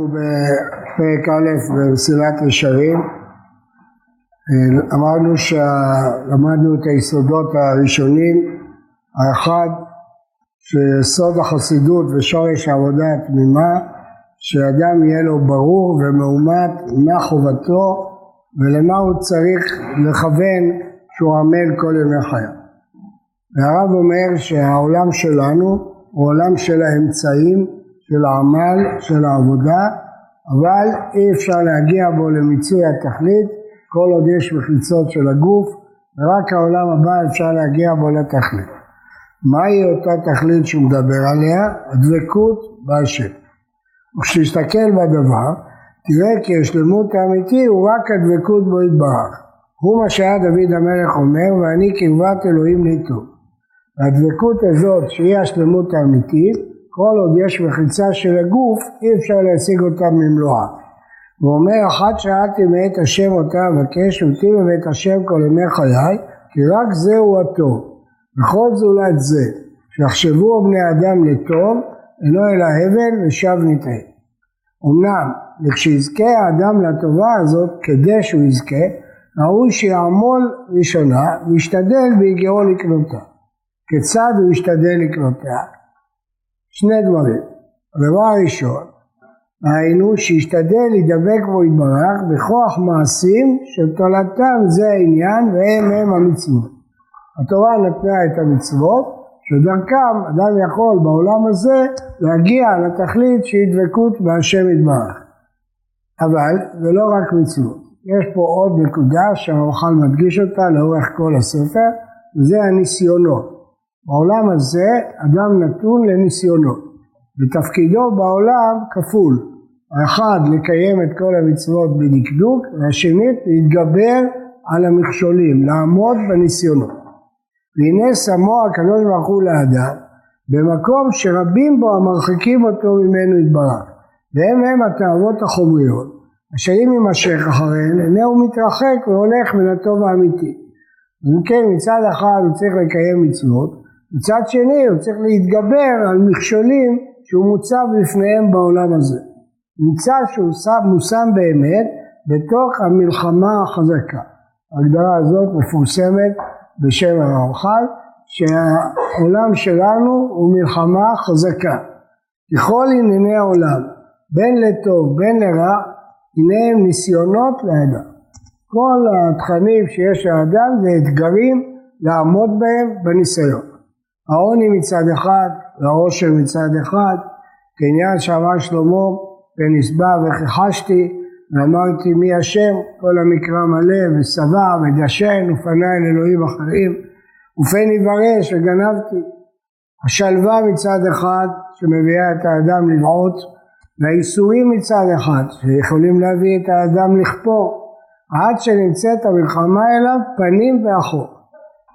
אנחנו בפרק א' במסילת ישרים. אמרנו שלמדנו את היסודות הראשונים, האחד שיסוד החסידות ושורש העבודה התמימה, שאדם יהיה לו ברור ומאומת מה חובתו ולמה הוא צריך לכוון שהוא עמל כל ימי חייו. והרב אומר שהעולם שלנו הוא עולם של האמצעים של העמל, של העבודה, אבל אי אפשר להגיע בו למיצוי התכלית כל עוד יש מחיצות של הגוף, ורק העולם הבא אפשר להגיע בו לתכלית. מהי אותה תכלית שהוא מדבר עליה? הדבקות בהשם. וכשתסתכל בדבר, תראה כי השלמות האמיתי הוא רק הדבקות בו יתברך. הוא מה שהיה דוד המלך אומר, ואני קרבת אלוהים לי טוב. והדבקות הזאת, שהיא השלמות האמיתית, כל עוד יש מחיצה של הגוף, אי אפשר להשיג אותה ממלואה. הוא אומר, אחת שאלתי מאת השם אותה אבקש, אותי בבית השם כל ימי חיי, כי רק זהו הטוב. וכל זולת זה, שיחשבו בני אדם לטוב, אינו אלא הבל ושב נטעה. אמנם, לכשיזכה האדם לטובה הזאת, כדי שהוא יזכה, ראוי שיעמול ראשונה וישתדל בהגיעו לקנותה. כיצד הוא ישתדל לקנותה? שני דברים. הדבר הראשון, היינו שישתדל להידבק בו יתברך בכוח מעשים שתולדתם זה העניין והם הם המצוות. התורה נתנה את המצוות שדרכם אדם יכול בעולם הזה להגיע לתכלית שהיא דבקות בהשם יתברך. אבל זה לא רק מצוות, יש פה עוד נקודה שהרמח"ל מדגיש אותה לאורך כל הספר וזה הניסיונות. בעולם הזה אדם נתון לניסיונות, ותפקידו בעולם כפול, האחד לקיים את כל המצוות בדקדוק, והשנית להתגבר על המכשולים, לעמוד בניסיונות. והנה שמו הקדוש ברוך הוא לאדם במקום שרבים בו המרחיקים אותו ממנו יתברך, והם הם התאוות החומריות, אשר אם יימשך אחריהן, הנה הוא מתרחק והולך מן הטוב האמיתי. אם כן מצד אחד הוא צריך לקיים מצוות, מצד שני הוא צריך להתגבר על מכשולים שהוא מוצב לפניהם בעולם הזה. נמצא שהוא מושם באמת בתוך המלחמה החזקה. ההגדרה הזאת מפורסמת בשם הרמח"ל שהעולם שלנו הוא מלחמה חזקה. ככל ענייני העולם בין לטוב בין לרע הנה הם ניסיונות לאדם. כל התכנים שיש לאדם זה אתגרים לעמוד בהם בניסיון. העוני מצד אחד והעושר מצד אחד, כעניין שאמר שלמה, ונשבע וכחשתי, ואמרתי מי השם, כל המקרא מלא, ושבע ודשן, ופנה אל אלוהים אחרים, ופן יברש וגנבתי. השלווה מצד אחד, שמביאה את האדם לבעוט, והאיסורים מצד אחד, שיכולים להביא את האדם לכפור, עד שנמצאת המלחמה אליו פנים ואחור.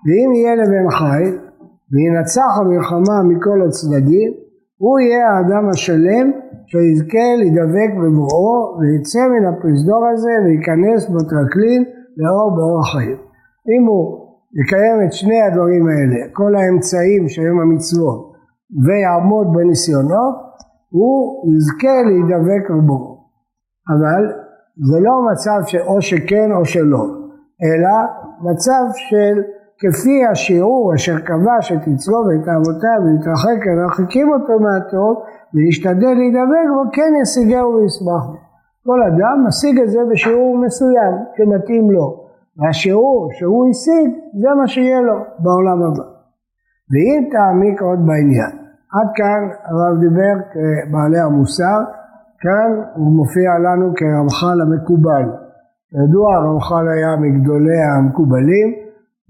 ואם יהיה לבן חי, וינצח המלחמה מכל הצדדים, הוא יהיה האדם השלם שיזכה להידבק בבואו ויצא מן הפרסדור הזה וייכנס בטרקלין לאור באורח חיים. אם הוא יקיים את שני הדברים האלה, כל האמצעים שהם המצוות, ויעמוד בניסיונות, הוא יזכה להידבק בבואו. אבל זה לא מצב שאו שכן או שלא, אלא מצב של כפי השיעור אשר כבש את יצרו ואת אבותיו ולהתרחק מרחיקים אותו מהטוב ולהשתדל להידבק בו כן ישיגהו וישמח בו. כל אדם משיג את זה בשיעור מסוים כמתאים לו והשיעור שהוא השיג זה מה שיהיה לו בעולם הבא. ואם תעמיק עוד בעניין עד כאן הרב דיבר כבעלי המוסר כאן הוא מופיע לנו כרמח"ל המקובל. ידוע הרמח"ל היה מגדולי המקובלים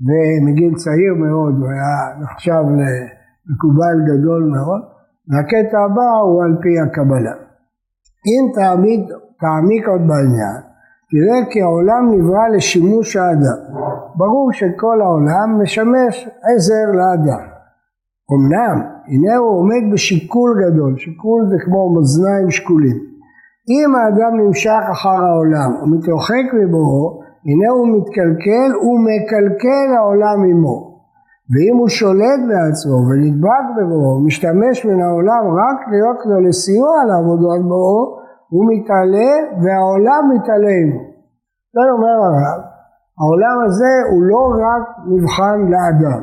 ומגיל צעיר מאוד הוא היה נחשב למקובל גדול מאוד והקטע הבא הוא על פי הקבלה. אם תעמיד, תעמיק עוד בעניין תראה כי העולם נברא לשימוש האדם. ברור שכל העולם משמש עזר לאדם. אמנם, הנה הוא עומד בשיקול גדול, שיקול זה כמו מאזניים שקולים. אם האדם נמשך אחר העולם ומתרחק מבורו, הנה הוא מתקלקל ומקלקל העולם עמו. ואם הוא שולט בעצמו ונדבק בבואו, משתמש מן העולם רק להיות לו לסיוע לעבודות בואו, הוא מתעלה והעולם מתעלה עמו. זה אומר הרב, העולם הזה הוא לא רק מבחן לאדם.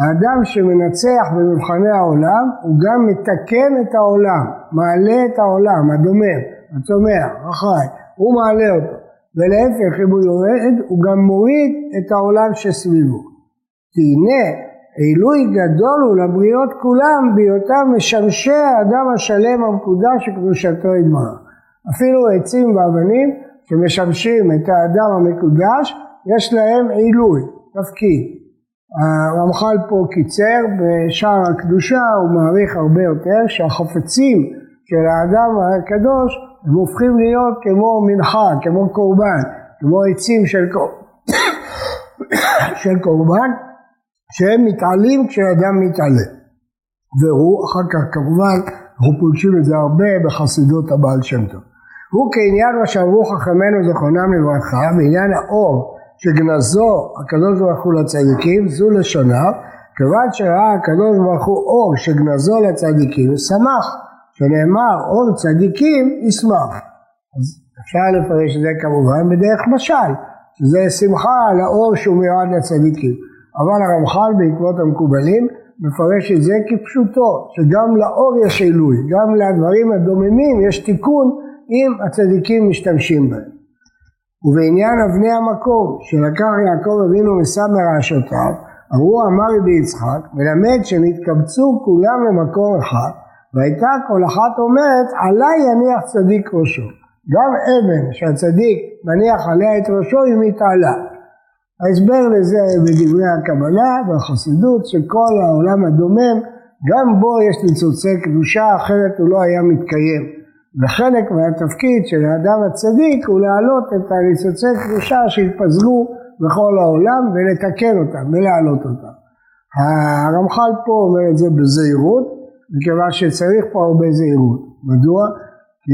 האדם שמנצח במבחני העולם הוא גם מתקן את העולם, מעלה את העולם, הדומם, הצומח, החי, הוא מעלה אותו. ולהפך אם הוא יורד הוא גם מוריד את העולם שסביבו. כי הנה עילוי גדול הוא לבריות כולם בהיותם משמשי האדם השלם המקודש שקדושתו יתברך. אפילו עצים ואבנים שמשמשים את האדם המקודש יש להם עילוי, תפקיד. הרמח"ל פה קיצר בשער הקדושה הוא מעריך הרבה יותר שהחפצים של האדם הקדוש הם הופכים להיות כמו מנחה, כמו קורבן, כמו עצים של, של קורבן שהם מתעלים כשאדם מתעלה. והוא אחר כך כמובן אנחנו פוגשים את זה הרבה בחסידות הבעל שם טוב. הוא כעניין מה שאמרו חכמינו זכרונם לברכה בעניין האור שגנזו הקדוש ברוך הוא לצדיקים זו לשוניו כיוון שראה הקדוש ברוך הוא אור שגנזו לצדיקים שמח שנאמר אור צדיקים ישמח אז אפשר לפרש את זה כמובן בדרך משל שזה שמחה על האור שהוא מיועד לצדיקים אבל הרמח"ל בעקבות המקובלים מפרש את זה כפשוטו, שגם לאור יש עילוי, גם לדברים הדוממים יש תיקון אם הצדיקים משתמשים בהם. ובעניין אבני המקום שלקח יעקב אבינו ושם מרעשותיו, אמרו אמר רבי יצחק, מלמד שנתקבצו כולם למקום אחד, והייתה כל אחת אומרת, עליי יניח צדיק ראשו. גם אבן שהצדיק מניח עליה את ראשו היא מתעלה. ההסבר לזה בדברי הקבלה והחסידות שכל העולם הדומם גם בו יש ניצוצי קדושה אחרת הוא לא היה מתקיים וחלק מהתפקיד של האדם הצדיק הוא להעלות את הניצוצי קדושה שהתפזרו בכל העולם ולתקן אותם ולהעלות אותם. הרמח"ל פה אומר את זה בזהירות מכיוון שצריך פה הרבה זהירות. מדוע?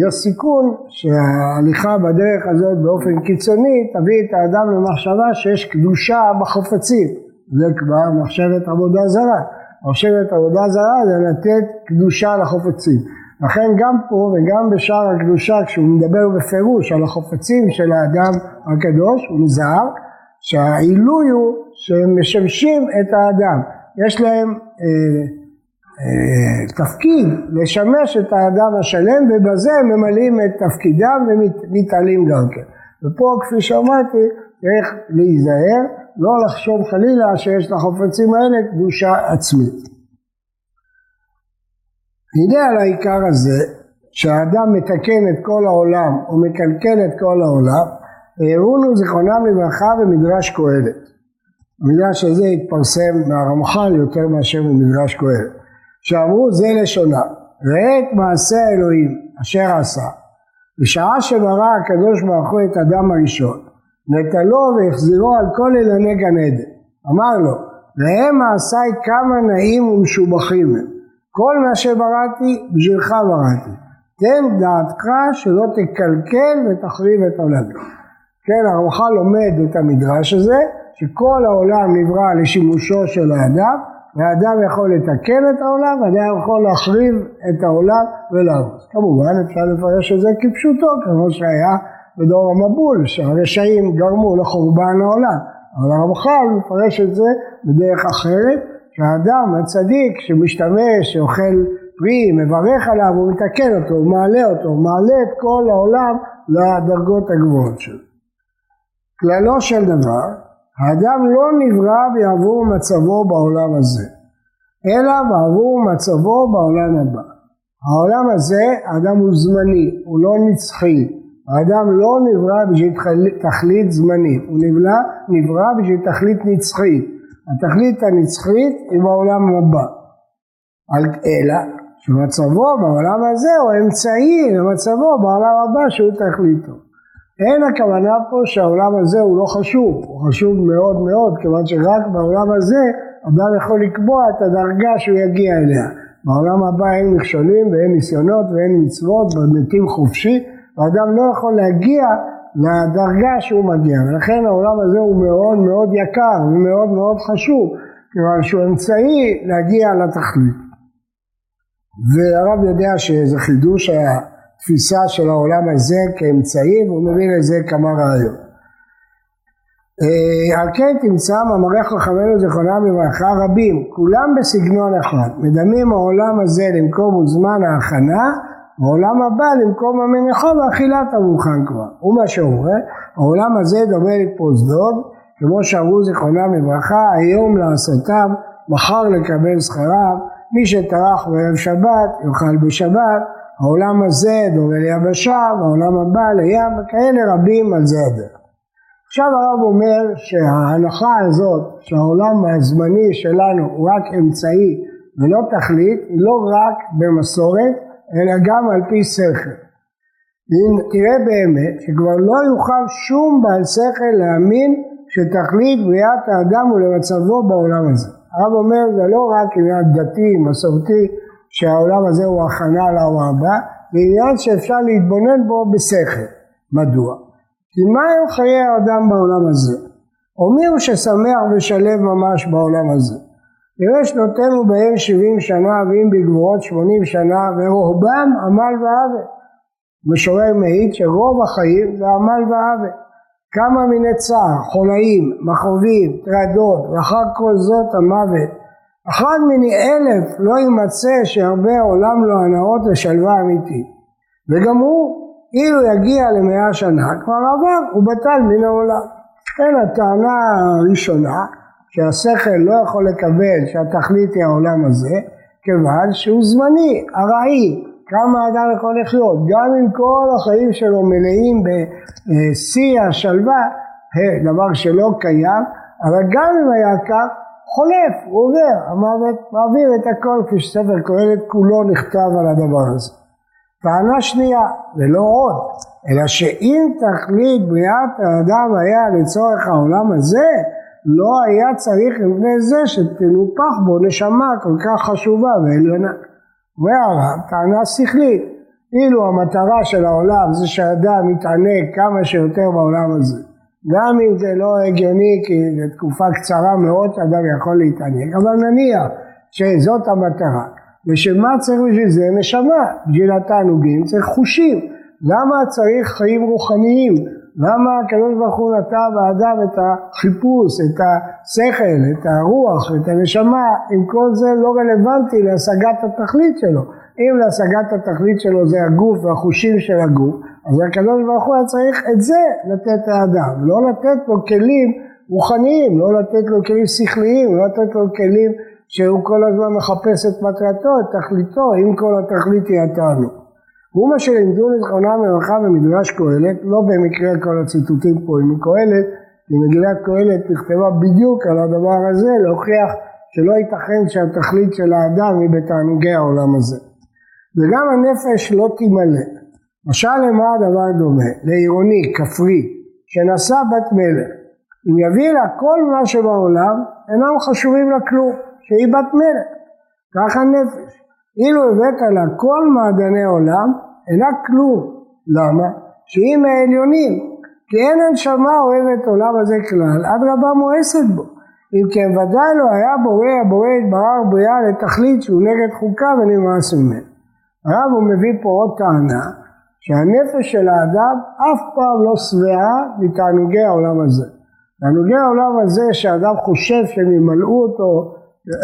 יש סיכון שההליכה בדרך הזאת באופן קיצוני תביא את האדם למחשבה שיש קדושה בחפצים, זה כבר מחשבת עבודה זרה. מחשבת עבודה זרה זה לתת קדושה לחפצים. לכן גם פה וגם בשער הקדושה כשהוא מדבר בפירוש על החפצים של האדם הקדוש הוא נזהר שהעילוי הוא שהם משמשים את האדם. יש להם אה, תפקיד לשמש את האדם השלם ובזה הם ממלאים את תפקידם ומתעלים גם כן. ופה כפי שאמרתי צריך להיזהר, לא לחשוב חלילה שיש לחפצים האלה קדושה עצמית. הנה על העיקר הזה שהאדם מתקן את כל העולם או מקלקל את כל העולם, הראונו זיכרונם לברכה במדרש קהלת. המדרש הזה התפרסם מהרמח"ל יותר מאשר במדרש קהלת. שאמרו זה לשונה, ראה את מעשה האלוהים אשר עשה, בשעה שברא הקדוש ברוך הוא את אדם הראשון, נטלו והחזירו על כל אילני גן עדן, אמר לו, ראה מעשיי כמה נעים ומשובחים הם, כל מה שבראתי בשבילך בראתי, תן דעתך שלא תקלקל ותחריב את עולמי. כן, הרמח"ל לומד את המדרש הזה, שכל העולם נברא לשימושו של האדם, והאדם יכול לתקן את העולם, והאדם יכול להחריב את העולם ולהרוס. כמובן אפשר לפרש את זה כפשוטו, כמו שהיה בדור המבול, שהרשעים גרמו לחורבן העולם. אבל הרמח"ל מפרש את זה בדרך אחרת, שהאדם הצדיק שמשתמש, שאוכל פרי, מברך עליו, הוא מתקן אותו, הוא מעלה אותו, הוא מעלה את כל העולם לדרגות הגבוהות שלו. כללו של דבר, האדם לא נברא בעבור מצבו בעולם הזה, אלא בעבור מצבו בעולם הבא. העולם הזה, האדם הוא זמני, הוא לא נצחי. האדם לא נברא בשביל תכלית זמנית, הוא נברא, נברא בשביל תכלית נצחית. התכלית הנצחית היא בעולם הבא. אלא שמצבו בעולם הזה הוא אמצעי למצבו בעולם הבא שהוא תכליתו. אין הכוונה פה שהעולם הזה הוא לא חשוב, הוא חשוב מאוד מאוד, כיוון שרק בעולם הזה אדם יכול לקבוע את הדרגה שהוא יגיע אליה. בעולם הבא אין מכשולים ואין ניסיונות ואין מצוות ומתים חופשי, ואדם לא יכול להגיע לדרגה שהוא מגיע, ולכן העולם הזה הוא מאוד מאוד יקר ומאוד מאוד חשוב, כיוון שהוא אמצעי להגיע לתכלית. והרב יודע שזה חידוש היה התפיסה של העולם הזה כאמצעי, והוא מביא לזה כמה רעיון. אה, על כן תמצא מאמרי חכמינו זכרונם לברכה רבים, כולם בסגנון אחד, מדמים העולם הזה למקום וזמן ההכנה, העולם הבא למקום המניחה ואכילת המוכן כבר. הוא מה שאומר, העולם הזה דומה לפרוזדוד, כמו שאמרו זכרונם לברכה, היום לעשותם, מחר לקבל שכרם, מי שטרח בערב שבת יאכל בשבת, העולם הזה דומה ליבשה, והעולם הבא לים, וכאלה רבים על זה הדרך. עכשיו הרב אומר שההנחה הזאת שהעולם הזמני שלנו הוא רק אמצעי ולא תכלית, היא לא רק במסורת, אלא גם על פי שכל. ואם תראה באמת שכבר לא יוכל שום בעל שכל להאמין שתכלית בריאת האדם הוא למצבו בעולם הזה. הרב אומר זה לא רק עניין דתי, מסורתי, שהעולם הזה הוא הכנה לעולם הבא, זה שאפשר להתבונן בו בשכל. מדוע? כי מה הם חיי האדם בעולם הזה? או מי הוא ששמח ושלב ממש בעולם הזה? יראה שנותינו בהם שבעים שנה ואם בגבורות שמונים שנה ורובם עמל ועוול. משורר מעיד שרוב החיים זה עמל ועוול. כמה מיני צער, חולאים, מכאובים, טרדות, ואחר כל זאת המוות. אחד מיני אלף לא יימצא שהרבה עולם לו הנאות ושלווה אמיתית. וגם הוא אילו יגיע למאה שנה, כבר עבר, הוא בטל מן העולם. כן, הטענה הראשונה, שהשכל לא יכול לקבל שהתכלית היא העולם הזה, כיוון שהוא זמני, ארעי, כמה אדם יכול לחיות, גם אם כל החיים שלו מלאים בשיא השלווה, דבר שלא קיים, אבל גם אם היה כך, חולף, הוא עובר, המוות מעביר את הכל, כפי שספר קהלת כולו נכתב על הדבר הזה. טענה שנייה, ולא עוד, אלא שאם תכלית בריאת האדם היה לצורך העולם הזה, לא היה צריך לפני זה שתנופח בו נשמה כל כך חשובה ועליונה. והרב, טענה שכלית, אילו המטרה של העולם זה שאדם יתענג כמה שיותר בעולם הזה, גם אם זה לא הגיוני כי זו תקופה קצרה מאוד שאדם יכול להתענג, אבל נניח שזאת המטרה, ושמה צריך בשביל זה נשמה, בשביל התענוגים צריך חושים, למה צריך חיים רוחניים, למה הקדוש ברוך הוא נטע באדם את החיפוש, את השכל, את הרוח, את הנשמה, אם כל זה לא רלוונטי להשגת התכלית שלו. אם להשגת התכלית שלו זה הגוף והחושים של הגוף, אז הקדוש ברוך הוא היה צריך את זה לתת לאדם, לא לתת לו כלים רוחניים, לא לתת לו כלים שכליים, לא לתת לו כלים שהוא כל הזמן מחפש את מטרתו, את תכליתו, אם כל התכלית היא התענוג. הוא מה שלימדו לזכרונם לברכה במדרש קהלת, לא במקרה כל הציטוטים פה עם קהלת, כי מגילת קהלת נכתבה בדיוק על הדבר הזה, להוכיח שלא ייתכן שהתכלית של האדם היא בתענוגי העולם הזה. וגם הנפש לא תימלא. משל למה הדבר דומה? לעירוני, כפרי, שנשא בת מלך. אם יביא לה כל מה שבעולם, אינם חשובים לה כלום. שהיא בת מלך, ככה נפש. אילו הבאת לה כל מעדני עולם, אינה כלום. למה? שהיא מהעליונים. כי אין הנשמה אוהבת עולם הזה כלל, אדרבה מואסת בו. אם כן ודאי לא היה בורא הבורא יתברר בריאה לתכלית שהוא נגד חוקה ונמאס ממנו. הרב הוא מביא פה עוד טענה שהנפש של האדם אף פעם לא שבעה מתענוגי העולם הזה. תענוגי העולם הזה שאדם חושב שהם ימלאו אותו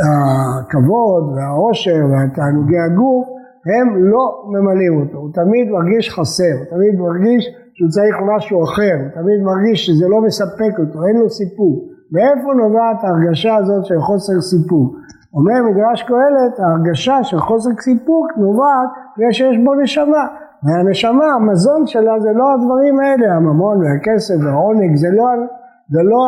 הכבוד והעושר והתענוגי הגוף הם לא ממלאים אותו, הוא תמיד מרגיש חסר, הוא תמיד מרגיש שהוא צריך משהו אחר, הוא תמיד מרגיש שזה לא מספק אותו, אין לו סיפוק. מאיפה נובעת ההרגשה הזאת של חוסר סיפוק? אומר מדרש קהלת, ההרגשה של חוסר סיפוק נובעת בגלל שיש בו נשמה. והנשמה, המזון שלה זה לא הדברים האלה, הממון והכסף והעונג, זה לא זה לא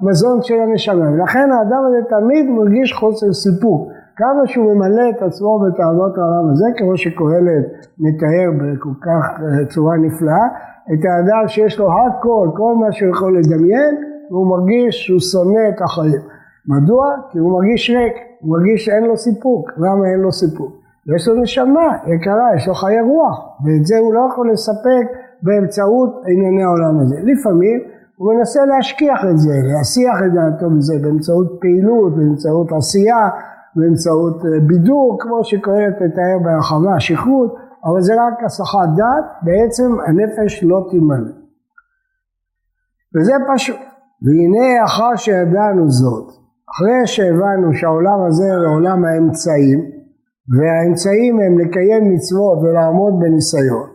המזון של הנשמה, ולכן האדם הזה תמיד מרגיש חוסר סיפוק. כמה שהוא ממלא את עצמו בתאוות העולם הזה, כמו שקהלת מתאר בכל כך אה, צורה נפלאה, את האדם שיש לו הכל, כל מה שהוא יכול לדמיין, והוא מרגיש שהוא שונא את החיים. מדוע? כי הוא מרגיש ריק, הוא מרגיש שאין לו סיפוק. למה אין לו סיפוק? יש לו נשמה יקרה, יש לו חיי רוח, ואת זה הוא לא יכול לספק באמצעות ענייני העולם הזה. לפעמים הוא מנסה להשכיח את זה, להסיח את דעתו מזה באמצעות פעילות, באמצעות עשייה, באמצעות אה, בידור, כמו שקהלת מתאר בהרחבה, שכרות, אבל זה רק הסחת דעת, בעצם הנפש לא תימלא. וזה פשוט. והנה אחר שידענו זאת, אחרי שהבנו שהעולם הזה הוא עולם האמצעים, והאמצעים הם לקיים מצוות ולעמוד בניסיון,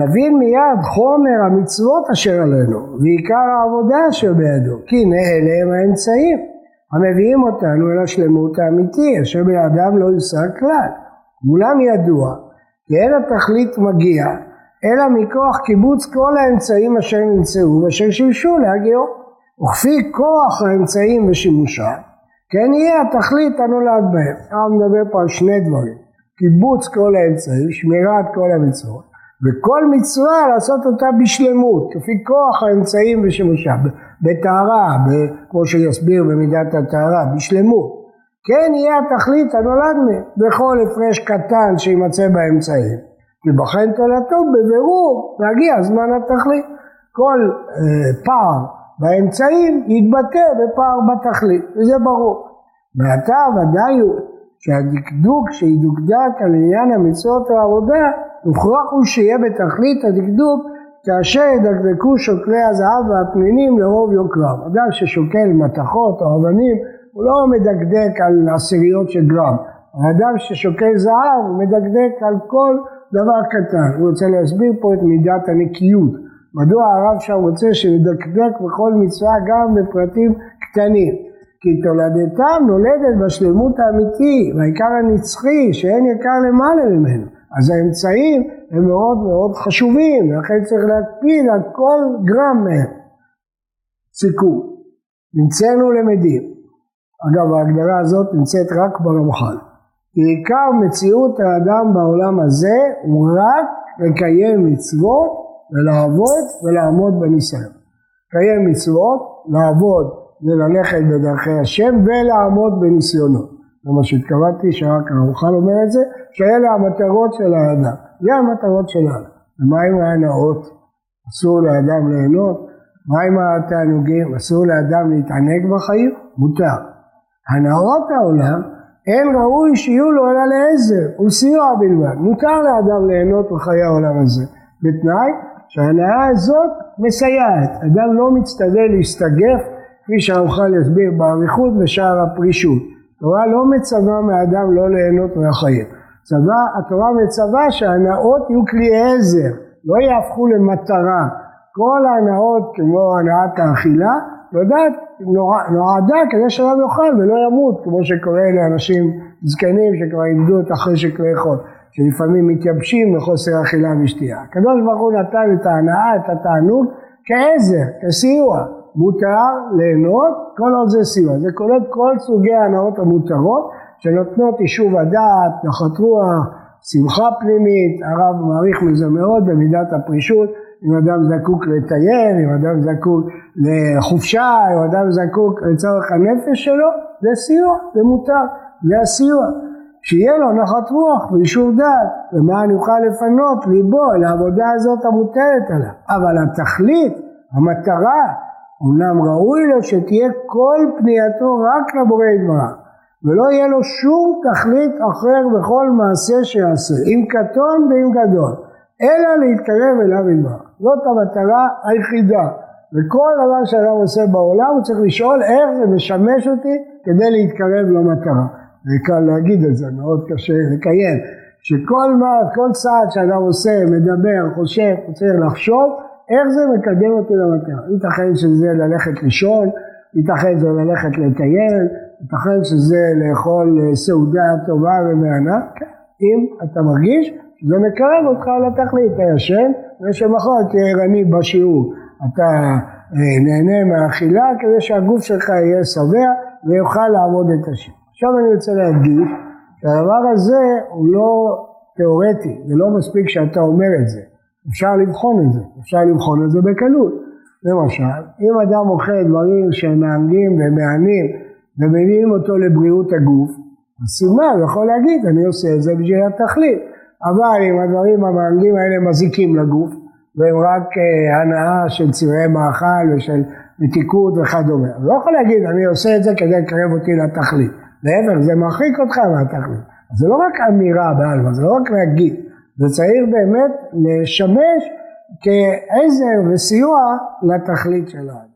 נבין מיד חומר המצוות אשר עלינו, ועיקר העבודה אשר בידו, כי אלה הם האמצעים המביאים אותנו אל השלמות האמיתי, אשר באדם לא יושג כלל. מולם ידוע כי אין התכלית מגיע, אלא מכוח קיבוץ כל האמצעים אשר נמצאו ואשר שימשו להגיעו. וכפי כוח האמצעים ושימושם, כן יהיה התכלית הנולד בהם. אנחנו מדבר פה על שני דברים, קיבוץ כל האמצעים, שמירת כל המצוות, וכל מצווה לעשות אותה בשלמות, כפי כוח האמצעים ושימושם, בטהרה, כמו שיסביר במידת הטהרה, בשלמות. כן יהיה התכלית הנולד מהם, בכל הפרש קטן שימצא באמצעים. תיבחן תולדתו בבירור, להגיע זמן התכלית. כל אה, פער באמצעים יתבטא בפער בתכלית, וזה ברור. ועתה ודאי הוא שהדקדוק שידוקדק על עניין המצוות והעבודה, הוכרח הוא שיהיה בתכלית הדקדוק כאשר ידקדקו שוקלי הזהב והפנינים לרוב יוקרם. אדם ששוקל מתכות או אבנים, הוא לא מדקדק על עשיריות של גרם. האדם ששוקל זהב מדקדק על כל דבר קטן. הוא רוצה להסביר פה את מידת הנקיות. מדוע הרב שם רוצה שנדקדק בכל מצווה גם בפרטים קטנים? כי תולדתם נולדת בשלמות האמיתי, והעיקר הנצחי שאין יקר למעלה ממנו. אז האמצעים הם מאוד מאוד חשובים, ולכן צריך להקפיד על כל גרם מהם. סיכום, נמצאנו למדים. אגב, ההגדרה הזאת נמצאת רק ברמח"ל. עיקר מציאות האדם בעולם הזה הוא רק לקיים מצוות ולעבוד ולעמוד בניסיון. לקיים מצוות, לעבוד וללכת בדרכי השם ולעמוד בניסיונות. זה מה שהתכוונתי שרק הרוחל אומר את זה, שאלה המטרות של האדם. זה המטרות שלנו. ומה עם ההנאות? אסור לאדם ליהנות? מה עם התענוגים? אסור לאדם להתענג בחיים? מותר. הנאות העולם אין ראוי שיהיו לו אלא לעזר, הוא סיוע בלבד. מותר לאדם ליהנות בחיי העולם הזה, בתנאי שההנאה הזאת מסייעת. אדם לא מצטווה להסתגף, כפי שהאוכל יסביר באריכות בשער הפרישות. התורה לא מצווה מאדם לא ליהנות מהחיים. צבא, התורה מצווה שההנאות יהיו כלי עזר, לא יהפכו למטרה. כל ההנאות כמו הנעת האכילה נועדת, נועדה כדי שאדם יאכל ולא ימות, כמו שקורה לאנשים זקנים שכבר איבדו את החשק לאכול. שלפעמים מתייבשים מחוסר אכילה ושתייה. הקדוש ברוך הוא נתן את ההנאה, את התענוג, כעזר, כסיוע. מותר ליהנות כל עוד זה סיוע. זה כולל כל סוגי ההנאות המותרות שנותנות יישוב הדעת, נחת רוח, שמחה פנימית, הרב מעריך מזה מאוד במידת הפרישות, אם אדם זקוק לטייל, אם אדם זקוק לחופשה, אם אדם זקוק לצורך הנפש שלו, זה סיוע, זה מותר, זה הסיוע. שיהיה לו נחת רוח ויישוב דעת, למען יוכל לפנות ליבו לעבודה הזאת המוטלת עליו. אבל התכלית, המטרה, אמנם ראוי לו שתהיה כל פנייתו רק לבורא יתברך, ולא יהיה לו שום תכלית אחר בכל מעשה שיעשה, אם קטון ואם גדול, אלא להתקרב אליו יתברך. זאת המטרה היחידה. וכל דבר שאדם עושה בעולם הוא צריך לשאול איך זה משמש אותי כדי להתקרב למטרה. זה קל להגיד את זה, מאוד קשה לקיים, שכל מה, כל צעד שאדם עושה, מדבר, חושב, רוצה לחשוב, איך זה מקדם אותי למטרה. ייתכן שזה ללכת לישון, ייתכן שזה ללכת לטייל, ייתכן שזה לאכול אה, סעודה טובה ומהנה. אם אתה מרגיש זה מקרב אותך לתכלית, אתה ישן, ושמחר תהיה ערני בשיעור. אתה אה, נהנה מהאכילה כדי שהגוף שלך יהיה שבע ויוכל לעמוד את השם. עכשיו אני רוצה להדגיש שהדבר הזה הוא לא תיאורטי, זה לא מספיק שאתה אומר את זה, אפשר לבחון את זה, אפשר לבחון את זה בקלות. למשל, אם אדם אוכל דברים שהם מענגים ומענים ומביאים אותו לבריאות הגוף, אז סימן, הוא יכול להגיד, אני עושה את זה בשביל התכלית. אבל אם הדברים המענגים האלה מזיקים לגוף, והם רק אה, הנאה של צבעי מאכל ושל מתיקות וכדומה. אני לא יכול להגיד, אני עושה את זה כדי לקרב אותי לתכלית. להפך, זה מרחיק אותך מהתכלית. זה לא רק אמירה בעלמא, זה לא רק להגיד, זה צריך באמת לשמש כעזר וסיוע לתכלית שלנו.